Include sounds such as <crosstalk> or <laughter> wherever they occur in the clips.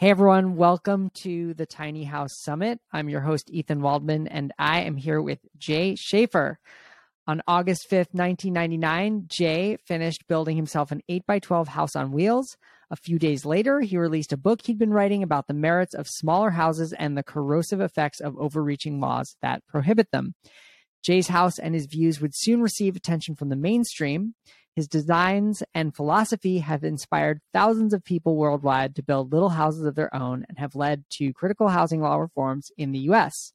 Hey everyone, welcome to the Tiny House Summit. I'm your host, Ethan Waldman, and I am here with Jay Shafer. On August 5th, 1999, Jay finished building himself an 8x12 house on wheels. A few days later, he released a book he'd been writing about the merits of smaller houses and the corrosive effects of overreaching laws that prohibit them. Jay's house and his views would soon receive attention from the mainstream. His designs and philosophy have inspired thousands of people worldwide to build little houses of their own and have led to critical housing law reforms in the US.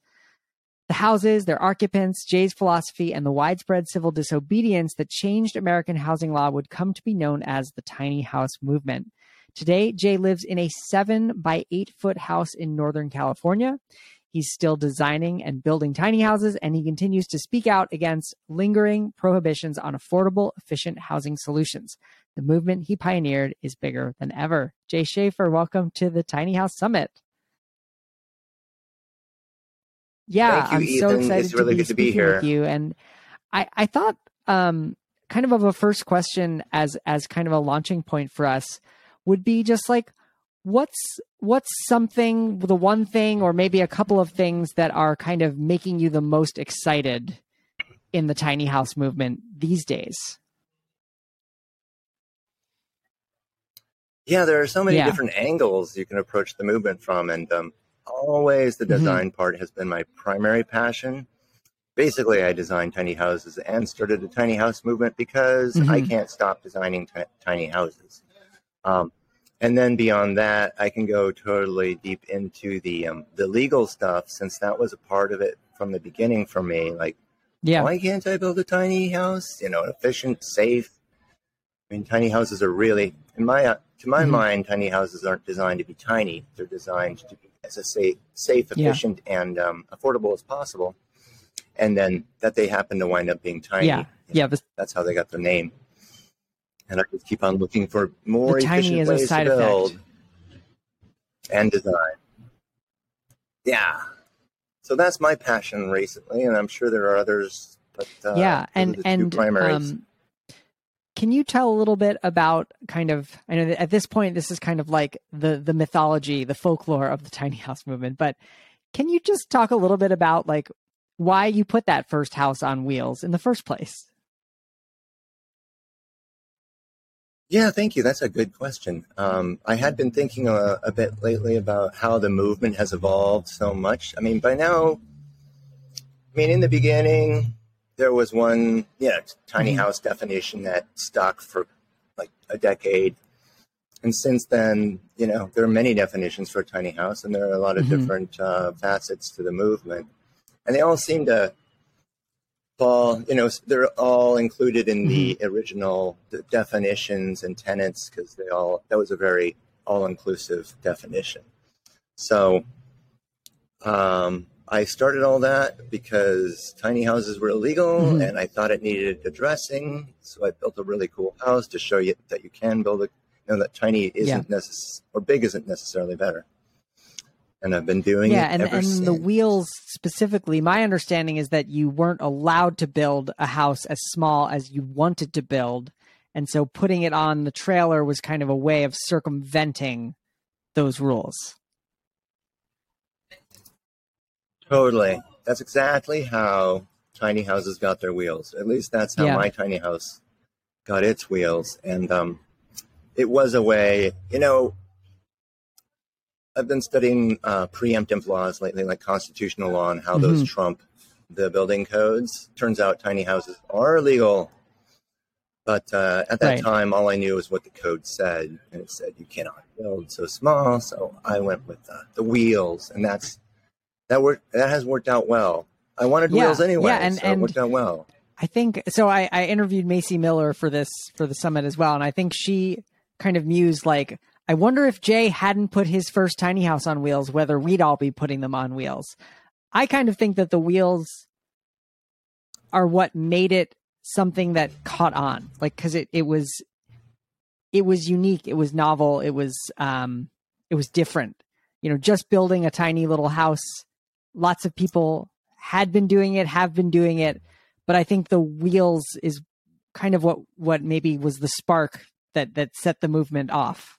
The houses, their occupants, Jay's philosophy, and the widespread civil disobedience that changed American housing law would come to be known as the tiny house movement. Today, Jay lives in a seven by eight foot house in Northern California. He's still designing and building tiny houses, and he continues to speak out against lingering prohibitions on affordable, efficient housing solutions. The movement he pioneered is bigger than ever. Jay Shafer, welcome to the Tiny House Summit. Yeah, you, I'm Ethan. so excited it's really to be good to be here. with you. And I, I thought um, kind of of a first question as as kind of a launching point for us would be just like what's what's something the one thing or maybe a couple of things that are kind of making you the most excited in the tiny house movement these days Yeah, there are so many Yeah. different angles you can approach the movement from, and um, always the Mhm. design part has been my primary passion. Basically, I designed tiny houses and started a tiny house movement because I Mhm. can't stop designing ti- tiny houses. Um, and then beyond that, I can go totally deep into the um, the legal stuff since that was a part of it from the beginning for me. Like yeah why can't I build a tiny house? You know, efficient, safe. I mean, tiny houses are really, in my uh, to my Mhm. mind, tiny houses aren't designed to be tiny. They're designed to be as a safe, safe, Yeah. efficient, and um, affordable as possible. And then that they happen to wind up being tiny. yeah yeah the, that's how they got their name. And I just keep on looking for more The tiny efficient ways side to build effect. and design. Yeah. So that's my passion recently, and I'm sure there are others. But uh, yeah and and primaries. um can you tell a little bit about kind of i know that at this point this is kind of like the the mythology the folklore of the tiny house movement but can you just talk a little bit about like why you put that first house on wheels in the first place Yeah, thank you. That's a good question. Um, I had been thinking a, a bit lately about how the movement has evolved so much. I mean, by now, I mean, in the beginning, there was one, know, tiny Mhm. house definition that stuck for like a decade. And since then, you know, there are many definitions for a tiny house, and there are a lot of Mhm. different uh, facets to the movement. And they all seem to fall, you know, they're all included in the original d- definitions and tenets because they all, that was a very all inclusive definition. So um, I started all that because tiny houses were illegal Mhm. and I thought it needed addressing. So I built a really cool house to show you that you can build a, you know, that tiny isn't necess- or big isn't necessarily better. And I've been doing yeah it and ever and since. the wheels specifically my understanding is that you weren't allowed to build a house as small as you wanted to build and so putting it on the trailer was kind of a way of circumventing those rules Totally. That's exactly how tiny houses got their wheels. At least that's how Yeah. my tiny house got its wheels. And um, it was a way, you know, I've been studying uh, preemptive laws lately, like constitutional law and how those Mhm. trump the building codes. Turns out tiny houses are illegal. But uh, at that Right. time, all I knew was what the code said. And it said you cannot build so small. So I went with uh, the wheels. And that's that worked. That has worked out well. I wanted Yeah, wheels anyway, yeah, and- so and- it worked out well. I think so. I, I interviewed Macy Miller for this for the summit as well, and I think she kind of mused like, I wonder if Jay hadn't put his first tiny house on wheels, whether we'd all be putting them on wheels. I kind of think that the wheels are what made it something that caught on, like because it it was it was unique, it was novel, it was um it was different. You know, just building a tiny little house. Lots of people had been doing it, have been doing it but I think the wheels is kind of what what maybe was the spark that that set the movement off.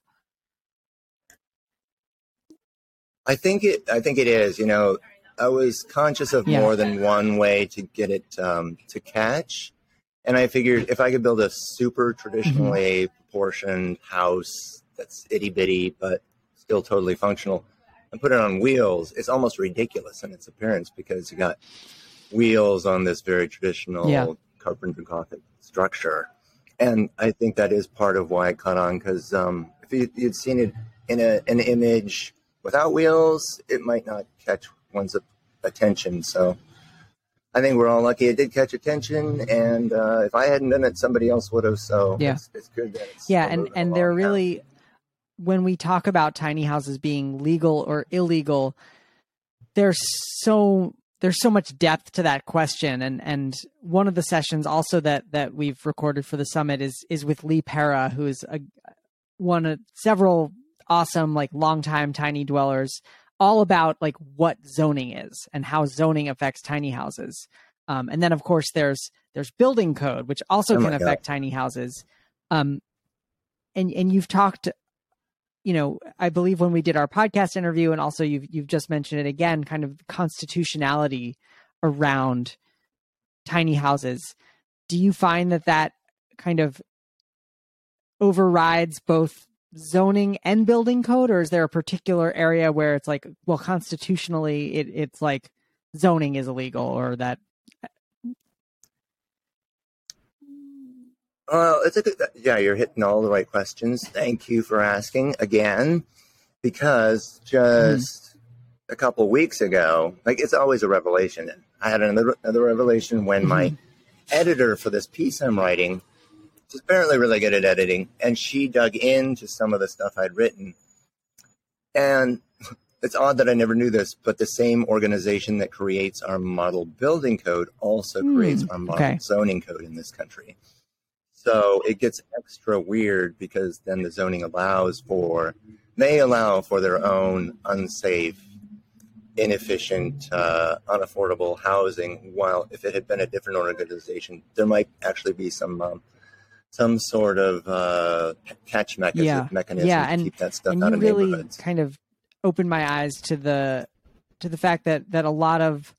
I think it. I think it is. You know, I was conscious of Yeah. more than one way to get it um, to catch, and I figured if I could build a super traditionally proportioned house that's itty bitty but still totally functional, and put it on wheels, it's almost ridiculous in its appearance because you got wheels on this very traditional Yeah. carpenter gothic structure, and I think that is part of why it caught on because um, if you, you'd seen it in a, an image without wheels, it might not catch one's attention. So I think we're all lucky it did catch attention, and uh, if I hadn't done it, somebody else would have. So Yeah. it's, it's good that it's yeah and and they're really when we talk about tiny houses being legal or illegal there's so there's so much depth to that question and and one of the sessions also that that we've recorded for the summit is is with lee Pera, who's a one of several awesome like long time tiny dwellers all about like what zoning is and how zoning affects tiny houses. Um, and then of course there's there's building code which also Oh can God. affect tiny houses. Um, and and you've talked you know i believe when we did our podcast interview and also you've you've just mentioned it again kind of constitutionality around tiny houses. Do you find that that kind of overrides both zoning and building code or is there a particular area where it's like well constitutionally it, it's like zoning is illegal or that Well, it's a good. Yeah, you're hitting all the right questions. Thank you for asking again, because just a couple weeks ago, like it's always a revelation. I had another another revelation when my mm-hmm. editor for this piece I'm writing is apparently really good at editing, and she dug into some of the stuff I'd written, and it's odd that I never knew this, but the same organization that creates our model building code also Hmm, creates our model okay. zoning code in this country. So it gets extra weird because then the zoning allows for, they allow for their own unsafe, inefficient, uh, unaffordable housing. While if it had been a different organization, there might actually be some, um, some sort of uh, catch mechanism, Yeah. mechanism Yeah, to and- keep that stuff and out of really neighborhoods. kind of opened my eyes to the to the fact that that a lot of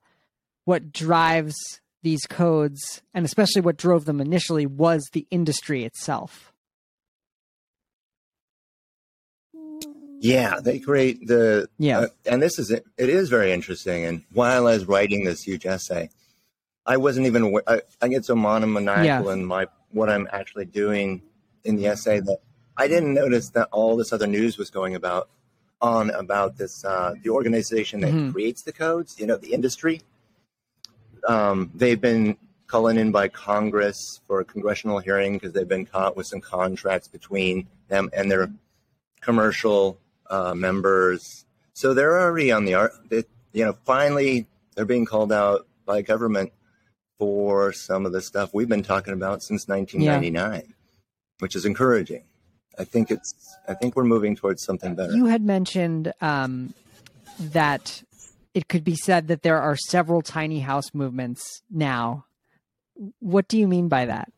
what drives these codes and especially what drove them initially was the industry itself Yeah, they create the yeah Uh, and this is it is very interesting. And while I was writing this huge essay, I wasn't even aware. I, I get so monomaniacal Yeah. in my what I'm actually doing in the essay that I didn't notice that all this other news was going about on about this uh, the organization that Mhm. creates the codes. You know, the industry. Um, they've been calling in by Congress for a congressional hearing because they've been caught with some contracts between them and their commercial uh, members. So they're already on the art. They, you know, finally they're being called out by government for some of the stuff we've been talking about since 1999, which is encouraging. I think it's. I think we're moving towards something better. you had mentioned um, that it could be said that there are several tiny house movements now what do you mean by that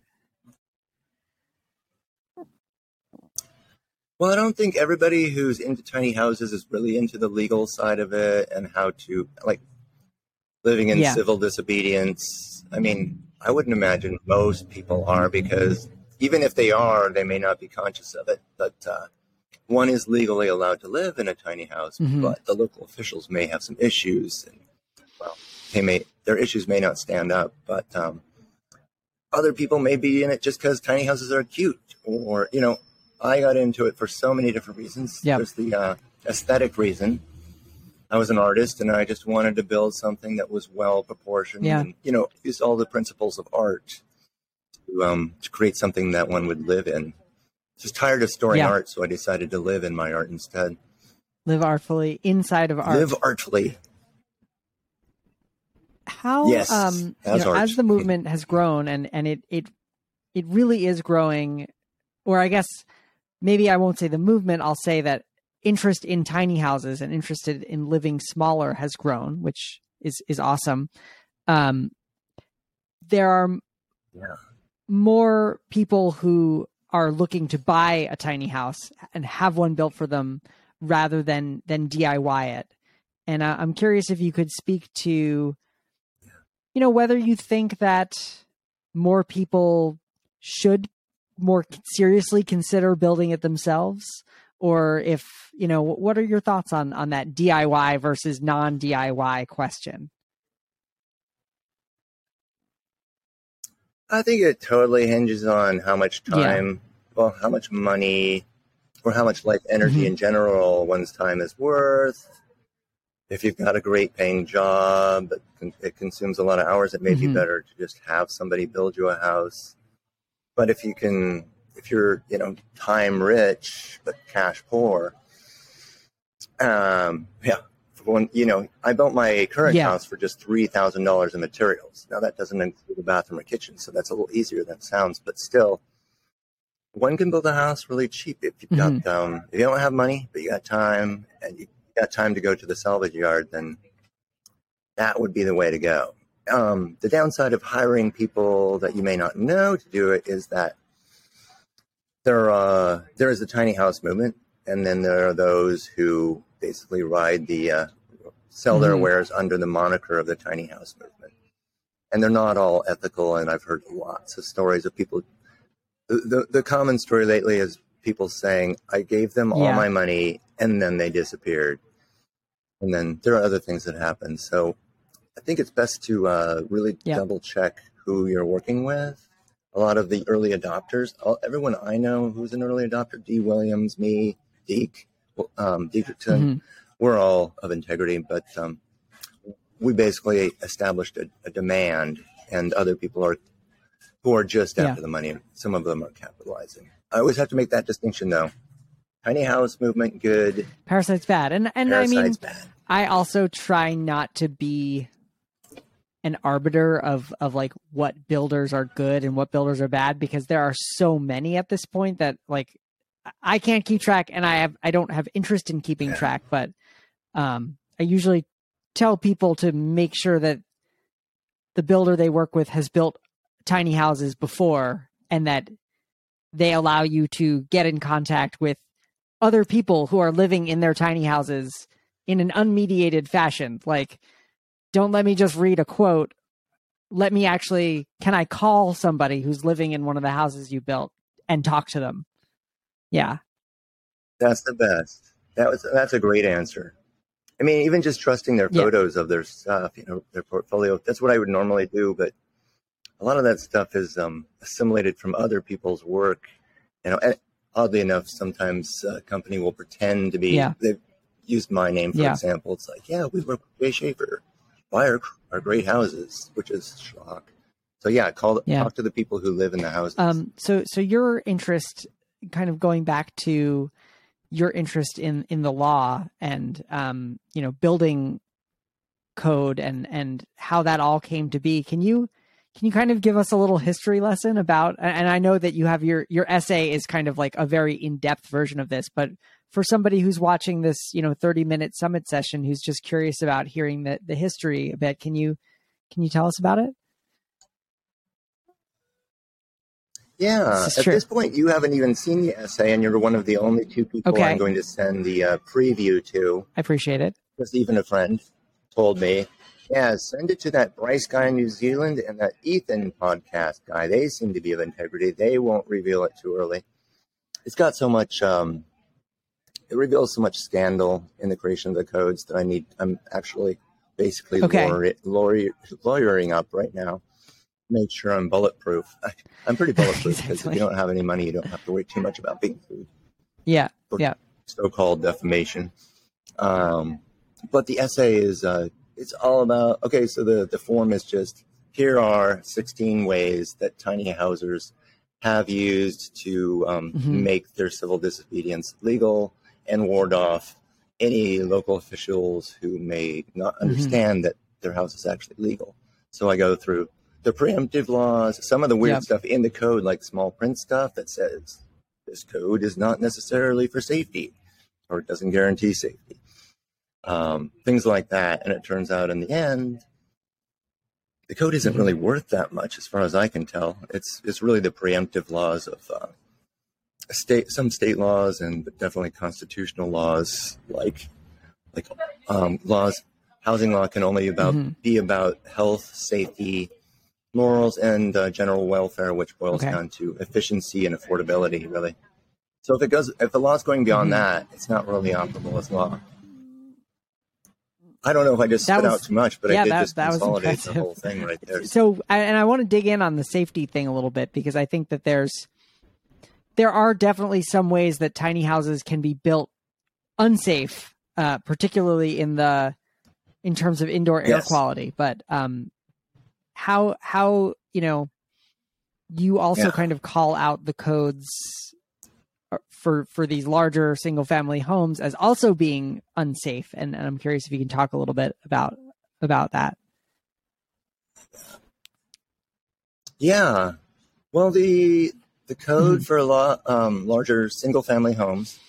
Well, I don't think everybody who's into tiny houses is really into the legal side of it and how to like living in Yeah. civil disobedience. I mean, I wouldn't imagine most people are because even if they are, they may not be conscious of it. But uh, one is legally allowed to live in a tiny house, Mhm. but the local officials may have some issues, and well, they may their issues may not stand up, but um, other people may be in it just because tiny houses are cute, or you know, I got into it for so many different reasons. Yep. There's the uh, aesthetic reason. I was an artist, and I just wanted to build something that was well proportioned, Yeah. and you know, use all the principles of art to um, to create something that one would live in. Just tired of storing Yeah. art, so I decided to live in my art instead. live artfully inside of art Live artfully. how Yes, um you know, as the movement has grown and and it it it really is growing or i guess maybe i won't say the movement i'll say that interest in tiny houses and interested in living smaller has grown which is is awesome um there are Yeah. more people who are looking to buy a tiny house and have one built for them rather than than DIY it. and uh, I'm curious if you could speak to, you know, whether you think that more people should more seriously consider building it themselves or if you know what are your thoughts on on that diy versus non diy question i think it totally hinges on how much time yeah. well how much money or how much life energy mm-hmm. in general one's time is worth if you've got a great paying job but it consumes a lot of hours it may mm-hmm. be better to just have somebody build you a house but if you can, if you're, you know, time rich but cash poor, um, yeah, one, you know, I built my current yeah. house for just three thousand dollars in materials. Now that doesn't include a bathroom or kitchen, so that's a little easier than it sounds. But still, one can build a house really cheap if you've got mm-hmm. um, if you don't have money, but you got time and you got time to go to the salvage yard, then that would be the way to go um, the downside of hiring people that you may not know to do it is that there uh, there is a tiny house movement, and then there are those who basically ride the uh, sell mm-hmm. their wares under the moniker of the tiny house movement, and they're not all ethical. And I've heard lots of stories of people. The the, the common story lately is people saying, "I gave them all yeah. my money, and then they disappeared." And then there are other things that happen. So I think it's best to uh, really yeah. double check who you're working with. A lot of the early adopters, all, everyone I know who's an early adopter, Dee Williams, me, Deek, um, Diedricksen, mm-hmm. we're all of integrity, but um, we basically established a, a, demand, and other people are who are just after yeah. the money. Some of them are capitalizing. I always have to make that distinction, though. Tiny house movement, good. Parasite's bad, and and Parasite's I mean, bad. I also try not to be an arbiter of of like what builders are good and what builders are bad because there are so many at this point that like I can't keep track and I have I don't have interest in keeping track but um I usually tell people to make sure that the builder they work with has built tiny houses before and that they allow you to get in contact with other people who are living in their tiny houses in an unmediated fashion. Like don't let me just read a quote. Let me actually, can I call somebody who's living in one of the houses you built and talk to them? Yeah. That's the best. That was, that's a great answer. I mean, even just trusting their photos yeah. of their stuff, you know, their portfolio, that's what I would normally do. But a lot of that stuff is um, assimilated from other people's work. You know, and oddly enough, sometimes a company will pretend to be, yeah. they've used my name, for yeah. example. It's like, yeah, we work with Jay Shafer buy our, our great houses, which is shock. So yeah, call yeah. talk to the people who live in the houses. Um, so so your interest, kind of going back to your interest in in the law and um, you know building code and and how that all came to be. Can you can you kind of give us a little history lesson about? And I know that you have your your essay is kind of like a very in depth version of this, but for somebody who's watching this, you know, 30 minute summit session who's just curious about hearing the, the history a bit, can you can you tell us about it? Yeah, this at true. this point, you haven't even seen the essay, and you're one of the only two people okay. I'm going to send the uh, preview to. I appreciate it. Because even a friend told me, yeah, send it to that Bryce guy in New Zealand and that Ethan podcast guy. They seem to be of integrity. They won't reveal it too early. It's got so much um, it reveals so much scandal in the creation of the codes that I need. I'm actually basically okay. lawyer, lawyer, lawyering up right now. Make sure I'm bulletproof. <laughs> I, am pretty bulletproof because exactly. if you don't have any money, you don't have to worry too much about being sued. Yeah, yeah. So-called defamation. Um, but the essay is uh, it's all about okay. So the the form is just here are 16 ways that tiny housers have used to um, mm-hmm. make their civil disobedience legal and ward off any local officials who may not mm-hmm. understand mm-hmm. that their house is actually legal. So I go through the preemptive laws, some of the weird yep. stuff in the code, like small print stuff that says this code is not necessarily for safety or it doesn't guarantee safety. Um, things like that. And it turns out in the end, the code isn't mm-hmm. really worth that much as far as I can tell. It's, it's really the preemptive laws of uh, state some state laws and definitely constitutional laws like like um, laws. Housing law can only about Mhm. be about health, safety, morals, and uh, general welfare, which boils Okay. down to efficiency and affordability, really. So if it goes, if the law's going beyond Mhm. that, it's not really optimal as law. I don't know if I just That spit was- out too much, but yeah, I did that- just that was consolidate the whole thing right there. <laughs> So, and I want to dig in on the safety thing a little bit because I think that there's there are definitely some ways that tiny houses can be built unsafe, uh, particularly in the in terms of indoor air Yes. quality. But um, how how you know you also Yeah. kind of call out the codes uh, for for these larger single family homes as also being unsafe, and, and I'm curious if you can talk a little bit about about that. Yeah. Well, the the Mm-hmm. code for a lot um, larger single family homes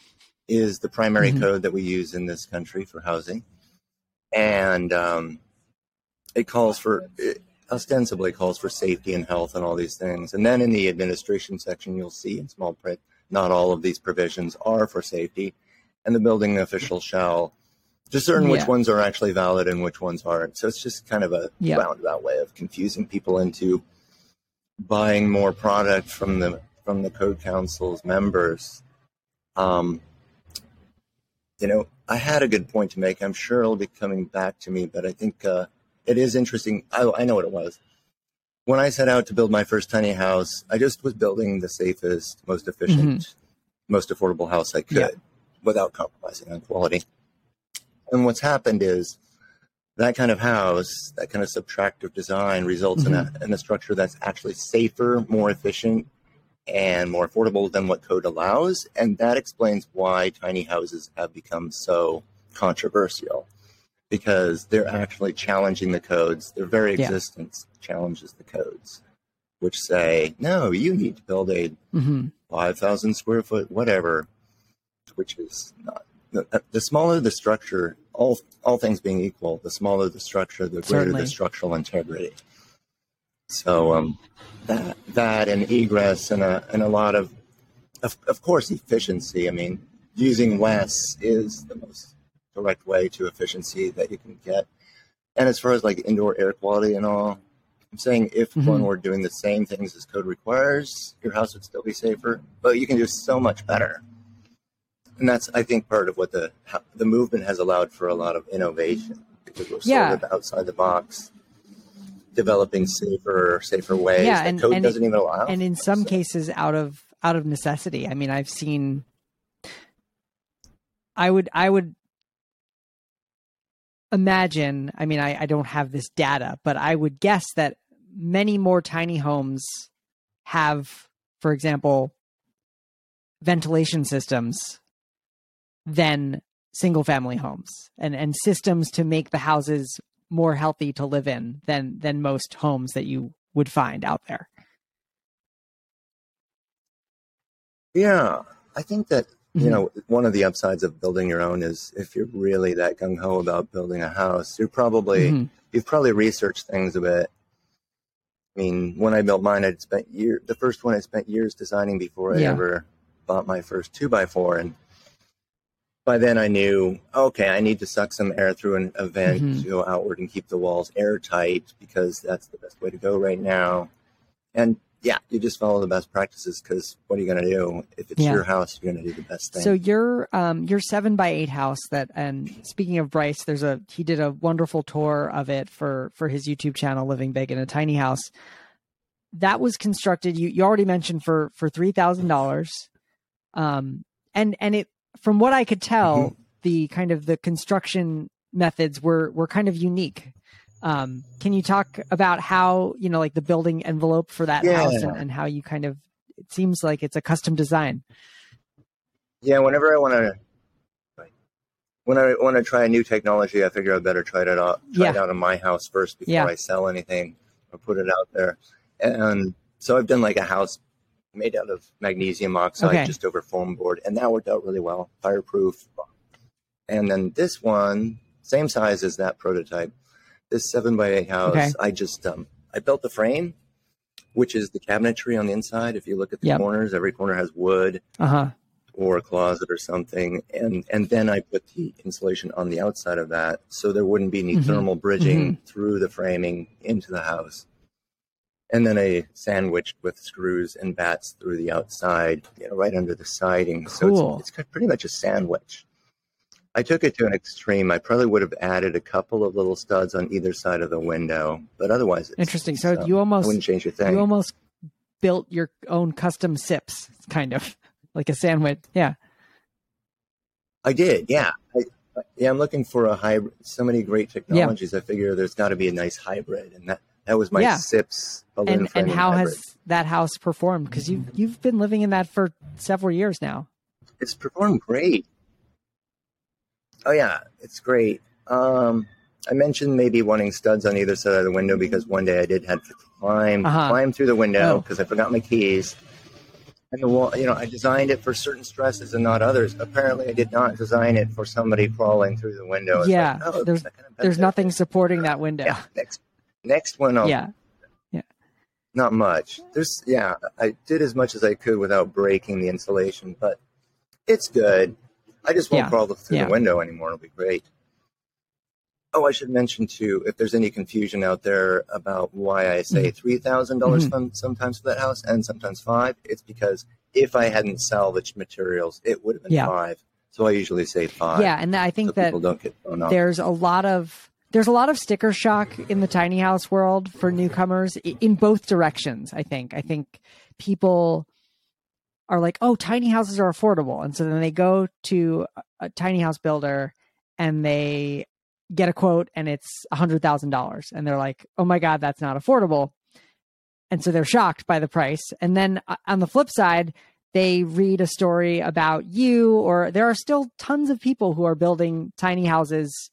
is the primary Mhm. code that we use in this country for housing, and um, it calls for it ostensibly calls for safety and health and all these things. And then in the administration section, you'll see in small print, not all of these provisions are for safety, and the building official shall discern which ones are actually valid and which ones aren't. So it's just kind of a Yeah. roundabout way of confusing people into buying more product from the from the code council's members. Um, you know, I had a good point to make. I'm sure it'll be coming back to me, but I think uh, it is interesting. I, I know what it was. When I set out to build my first tiny house, I just was building the safest, most efficient, most affordable house I could Yeah. without compromising on quality. And what's happened is that kind of house, that kind of subtractive design results in, a, in a structure that's actually safer, more efficient, and more affordable than what code allows. And that explains why tiny houses have become so controversial because they're actually challenging the codes. Their very Yeah. existence challenges the codes, which say, no, you need to build a hmm 5,000 square foot, whatever, which is not. The, the smaller the structure, all all things being equal, the smaller the structure, the greater Certainly. the structural integrity. So um, that that and egress and a and a lot of, of of course efficiency. I mean, using less is the most direct way to efficiency that you can get. And as far as like indoor air quality and all, I'm saying if Mhm. one were doing the same things as code requires, your house would still be safer, but you can do so much better. And that's, I think, part of what the the movement has allowed for a lot of innovation because we're Yeah. sort of outside the box, developing safer, safer ways Yeah, and- code and- doesn't even allow. and in some So- cases out of out of necessity i mean i've seen i would i would imagine i mean I, I don't have this data but i would guess that many more tiny homes have for example ventilation systems than single family homes and and systems to make the houses more healthy to live in than than most homes that you would find out there Yeah, I think that you know one of the upsides of building your own is if you're really that gung ho about building a house, you're probably Mhm. you've probably researched things a bit. I mean, when I built mine, I'd spent year the first one I spent years designing before I Yeah. ever bought my first two by four, and by then I knew okay, I need to suck some air through an, a vent Mhm. to go outward and keep the walls airtight because that's the best way to go right now. And yeah, you just follow the best practices because what are you going to do if it's Yeah. your house? You're going to do the best thing. So your um your seven by eight house that and speaking of Bryce, there's a he did a wonderful tour of it for for his YouTube channel, Living Big in a Tiny House. That was constructed. You you already mentioned for for three thousand dollars, um and and it from what I could tell, Mhm. the kind of the construction methods were were kind of unique. Um, can you talk about how you know like the building envelope for that house and, and how you kind of it seems like it's a custom design. Yeah, whenever I want to, when I want to try a new technology, I figure I better try it out, try it out in my house first before Yeah. I sell anything or put it out there. And so I've done like a house made out of magnesium oxide Okay. just over foam board, and that worked out really well, fireproof. And then this one, same size as that prototype, this seven by eight house, Okay. I just um, I built the frame, which is the cabinetry on the inside. If you look at the Yep. corners, every corner has wood Uh huh. or a closet or something, and and then I put the insulation on the outside of that, so there wouldn't be any Mhm. thermal bridging Mm-hmm. through the framing into the house. And then a sandwiched with screws and bats through the outside, you know, right under the siding. Cool. So it's, it's pretty much a sandwich. I took it to an extreme. I probably would have added a couple of little studs on either side of the window, but otherwise, it's, Interesting. So um, you I almost wouldn't change your thing. you almost built your own custom SIPs, kind of <laughs> like a sandwich. Yeah. I did, yeah. I, yeah, I'm looking for a hybrid. So many great technologies. I figure there's got to be a nice hybrid, and that that was my Yeah. SIPS balloon And and how has that house performed? Because you you've been living in that for several years now. it's performed great. Oh yeah, it's great. Um, I mentioned maybe wanting studs on either side of the window because one day I did have to climb Uh-huh. climb through the window Oh. because I forgot my keys. And the wall, you know, I designed it for certain stresses and not others. Apparently, I did not design it for somebody crawling through the window. It's Yeah, like, oh, there's- that kind of There's nothing supporting that window. Yeah, next next one, I'll Yeah. not much. There's yeah, I did as much as I could without breaking the insulation, but it's good. I just won't Yeah, crawl through yeah. the window anymore. It'll be great. Oh, I should mention too, if there's any confusion out there about why I say three thousand dollars Mhm. sometimes for that house and sometimes five, it's because if I hadn't salvaged materials, it would have been Yeah. five. So I usually say five. Yeah, and I think so that people don't get thrown off. there's a lot of there's a lot of sticker shock in the tiny house world for newcomers in both directions i think. I think people are like oh tiny houses are affordable. And so then they go to a- tiny house builder and they get a quote and it's a hundred thousand dollars. And they're like oh my god that's not affordable. And so they're shocked by the price. And then uh, on the flip side they read a story about you or there are still tons of people who are building tiny houses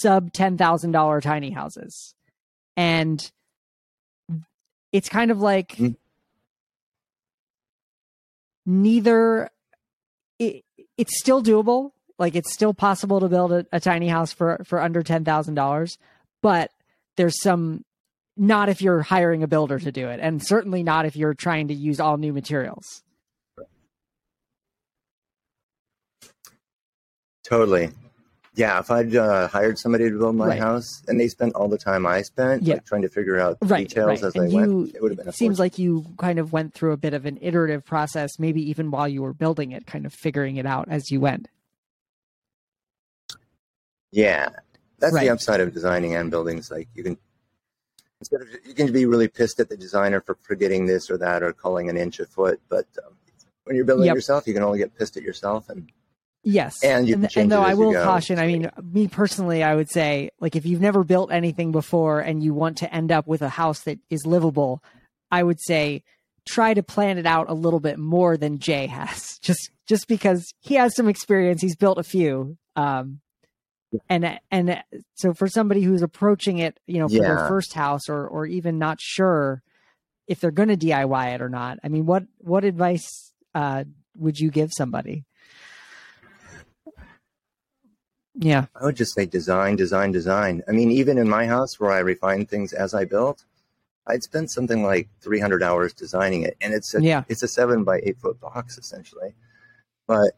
sub $10,000 tiny houses. And it's kind of like Mm. neither it, it's still doable, like it's still possible to build a, a tiny house for for under $10,000, but there's some not if you're hiring a builder to do it and certainly not if you're trying to use all new materials. Totally. Yeah, if I'd uh, hired somebody to build my Right. house and they spent all the time I spent Yeah. like trying to figure out the Right, details right. as And I you- went, it would have been a it seems like you kind of went through a bit of an iterative process, maybe even while you were building it, kind of figuring it out as you went. Yeah, that's the upside of designing and building. It's like you can instead of you can be really pissed at the designer for forgetting this or that or calling an inch a foot, but um, when you're building Yep. yourself, you can only get pissed at yourself. And Yes, And and, and though I will caution, I mean, me personally, I would say, like, if you've never built anything before and you want to end up with a house that is livable, I would say try to plan it out a little bit more than Jay has. <laughs> Just just because he has some experience, he's built a few. Um, and and so for somebody who's approaching it, you know, for their first house or or even not sure if they're going to DIY it or not, I mean, what what advice uh, would you give somebody? Yeah. I would just say design, design, design. I mean, even in my house where I refine things as I built, I'd spent something like 300 hours designing it, and it's a Yeah. it's a seven by eight foot box essentially. But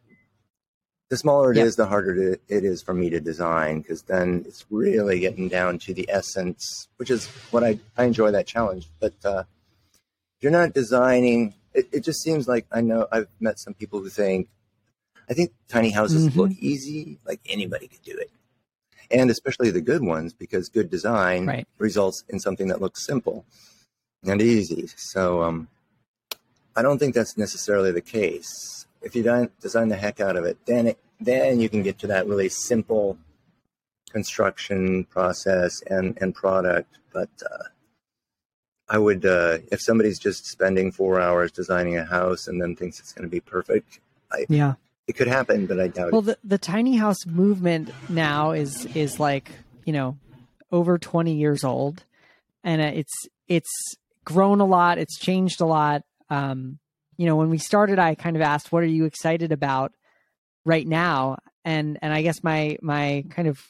the smaller it is, Yeah. the harder it it is for me to design because then it's really getting down to the essence, which is what I I enjoy that challenge. But uh, you're not designing, it, it just seems like I know I've met some people who think I think tiny houses Mhm. look easy, like anybody could do it. And especially the good ones, because good design Right. results in something that looks simple and easy. So um, I don't think that's necessarily the case. If you don't design the heck out of it, then it, then you can get to that really simple construction process and, and product. But uh, I would, uh, if somebody's just spending four hours designing a house and then thinks it's going to be perfect, Yeah. It could happen, but I doubt Well, it. the, the tiny house movement now is is like you know over twenty years old, and uh, it's it's grown a lot. It's changed a lot. Um, you know, when we started, I kind of asked, "What are you excited about right now?" And and I guess my my kind of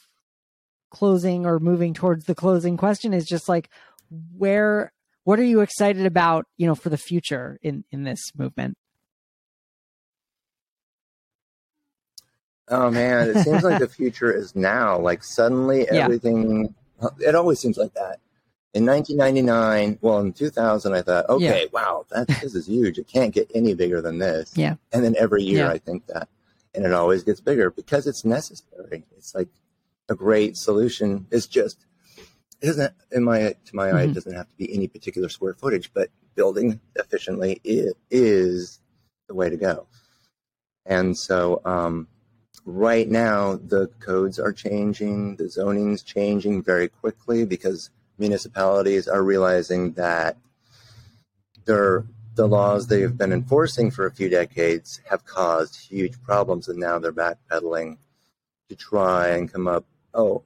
closing or moving towards the closing question is just like where what are you excited about you know for the future in in this movement Oh man, it seems like the <laughs> future is now. Like suddenly Yeah. everything. It always seems like that. In 1999, well, in 2000, I thought, okay, wow, that this is huge. It can't get any bigger than this. Yeah. And then every year, Yeah. I think that, and it always gets bigger because it's necessary. It's like a great solution. It's just it doesn't, in my to my eye, it Mhm. doesn't have to be any particular square footage, but building efficiently i- is the way to go. And so, um, right now the codes are changing the zoning's changing very quickly because municipalities are realizing that their the laws they've been enforcing for a few decades have caused huge problems and now they're backpedaling to try and come up oh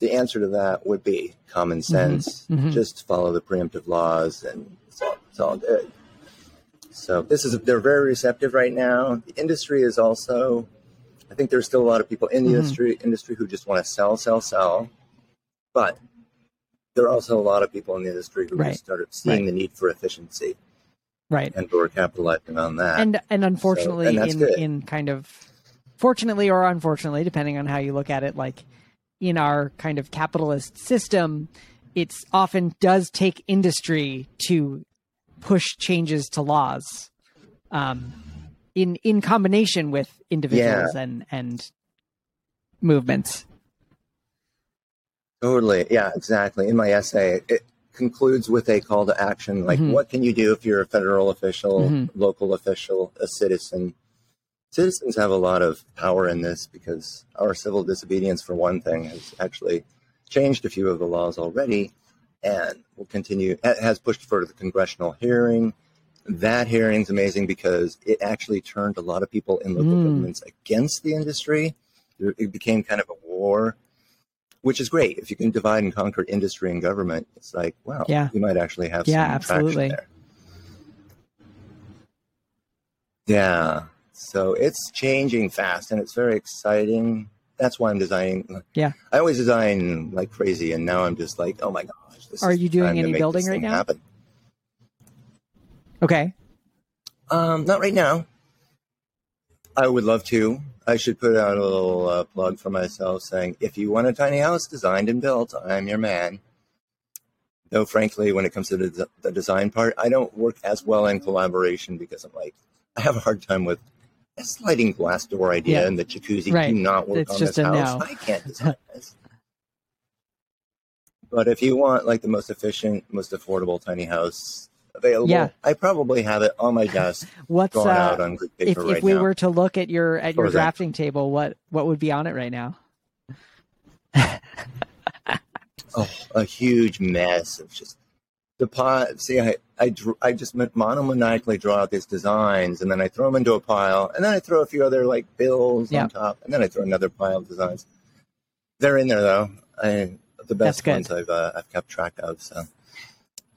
the answer to that would be common sense. Mhm. just follow the preemptive laws and it's all, it's all good. So this is they're very receptive right now. The industry is also I think there's still a lot of people in the Mhm. industry industry who just want to sell, sell, sell. But there are also a lot of people in the industry who Right. just started seeing Right. the need for efficiency Right. and who are capitalizing on that. and and unfortunately and in good. in kind of fortunately or unfortunately depending on how you look at it like in our kind of capitalist system it's often does take industry to push changes to laws um in in combination with individuals and and movements totally. Yeah, exactly. In my essay, it concludes with a call to action like, Mhm. what can you do if you're a federal official, Mhm. local official, a citizen? Citizens have a lot of power in this because our civil disobedience, for one thing, has actually changed a few of the laws already and will continue, ha- has pushed for the congressional hearing. That hearing's amazing because it actually turned a lot of people in local Mm. governments against the industry. It became kind of a war, which is great. If you can divide and conquer industry and government, it's like, wow, Yeah. you might actually have Yeah, some absolutely. there. Yeah. So it's changing fast and it's very exciting. That's why I'm designing. Yeah. I always design like crazy, and now I'm just like, oh my gosh. This Are is you doing any building right now? Happen. Okay Um, not right now. I would love to. I should put out a little uh, plug for myself saying, if you want a tiny house designed and built, I'm your man. Though, frankly, when it comes to the, the design part, I don't work as well in collaboration because I'm like, I have a hard time with a sliding glass door idea Yeah. and the jacuzzi Right. do not work It's on just this a house. no. I can't <laughs> design this. But if you want like the most efficient, most affordable tiny house available, Yeah. I probably have it on my desk what's uh, out on Greek paper if, right if we now. were to look at your at your drafting table what what would be on it right now <laughs> <laughs> oh, a huge mess of just the pot. See, I I, I just monomaniacally draw out these designs, and then I throw them into a pile, and then I throw a few other like bills Yeah. on top, and then I throw another pile of designs. They're in there though. I, the best ones I've uh, I've kept track of. So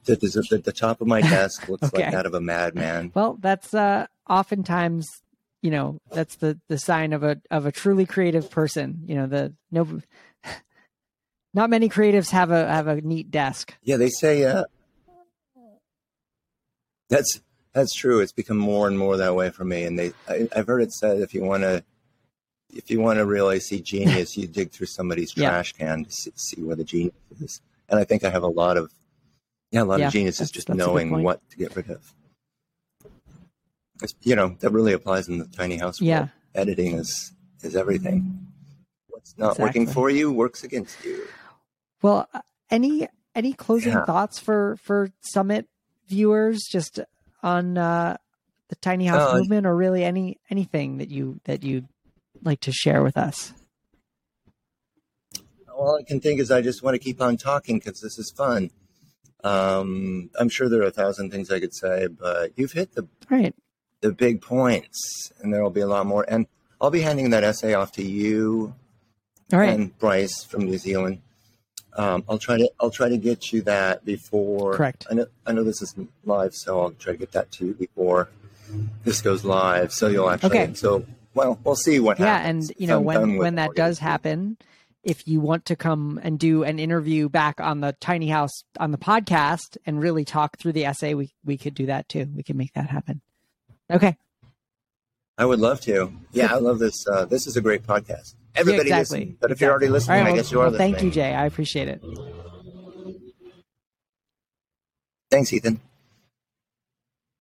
the, top of my <laughs> desk looks Okay. like that of a madman. Well, that's uh, oftentimes, you know, that's the the sign of a of a truly creative person. You know, the no, <laughs> not many creatives have a have a neat desk. Yeah, they say uh, that's that's true. It's become more and more that way for me. And they, I, I've heard it said, if you want to, if you want to really see genius, you dig through somebody's <laughs> Yeah. trash can to see, see where the genius is. And I think I have a lot of, yeah, a lot Yeah, of genius is just that's a good knowing what to get rid of. It's, you know, that really applies in the tiny house world. Yeah. Editing is is everything. What's not working for you works against you. Well, uh, any any closing Yeah. thoughts for for Summit viewers, just on uh, the tiny house Uh, movement, or really any anything that you that you like to share with us? all I can think is I just want to keep on talking because this is fun. Um, I'm sure there are a thousand things I could say, but you've hit the Right. the big points, and there will be a lot more. And I'll be handing that essay off to you All right. and Bryce from New Zealand. Um, I'll try to I'll try to get you that before. Correct. I know I know this is live, so I'll try to get that to you before this goes live. So you'll actually. Okay. So well, we'll see what yeah happens. and you know when when that I'll get it does happen if you want to come and do an interview back on the tiny house on the podcast and really talk through the essay we we could do that too we can make that happen okay I would love to. Yeah, I love this. Uh, this is a great podcast. Everybody yeah, exactly. listen, but if you're already listening, right, well, I guess you are well, listening. Thank you, Jay. I appreciate it. Thanks, Ethan.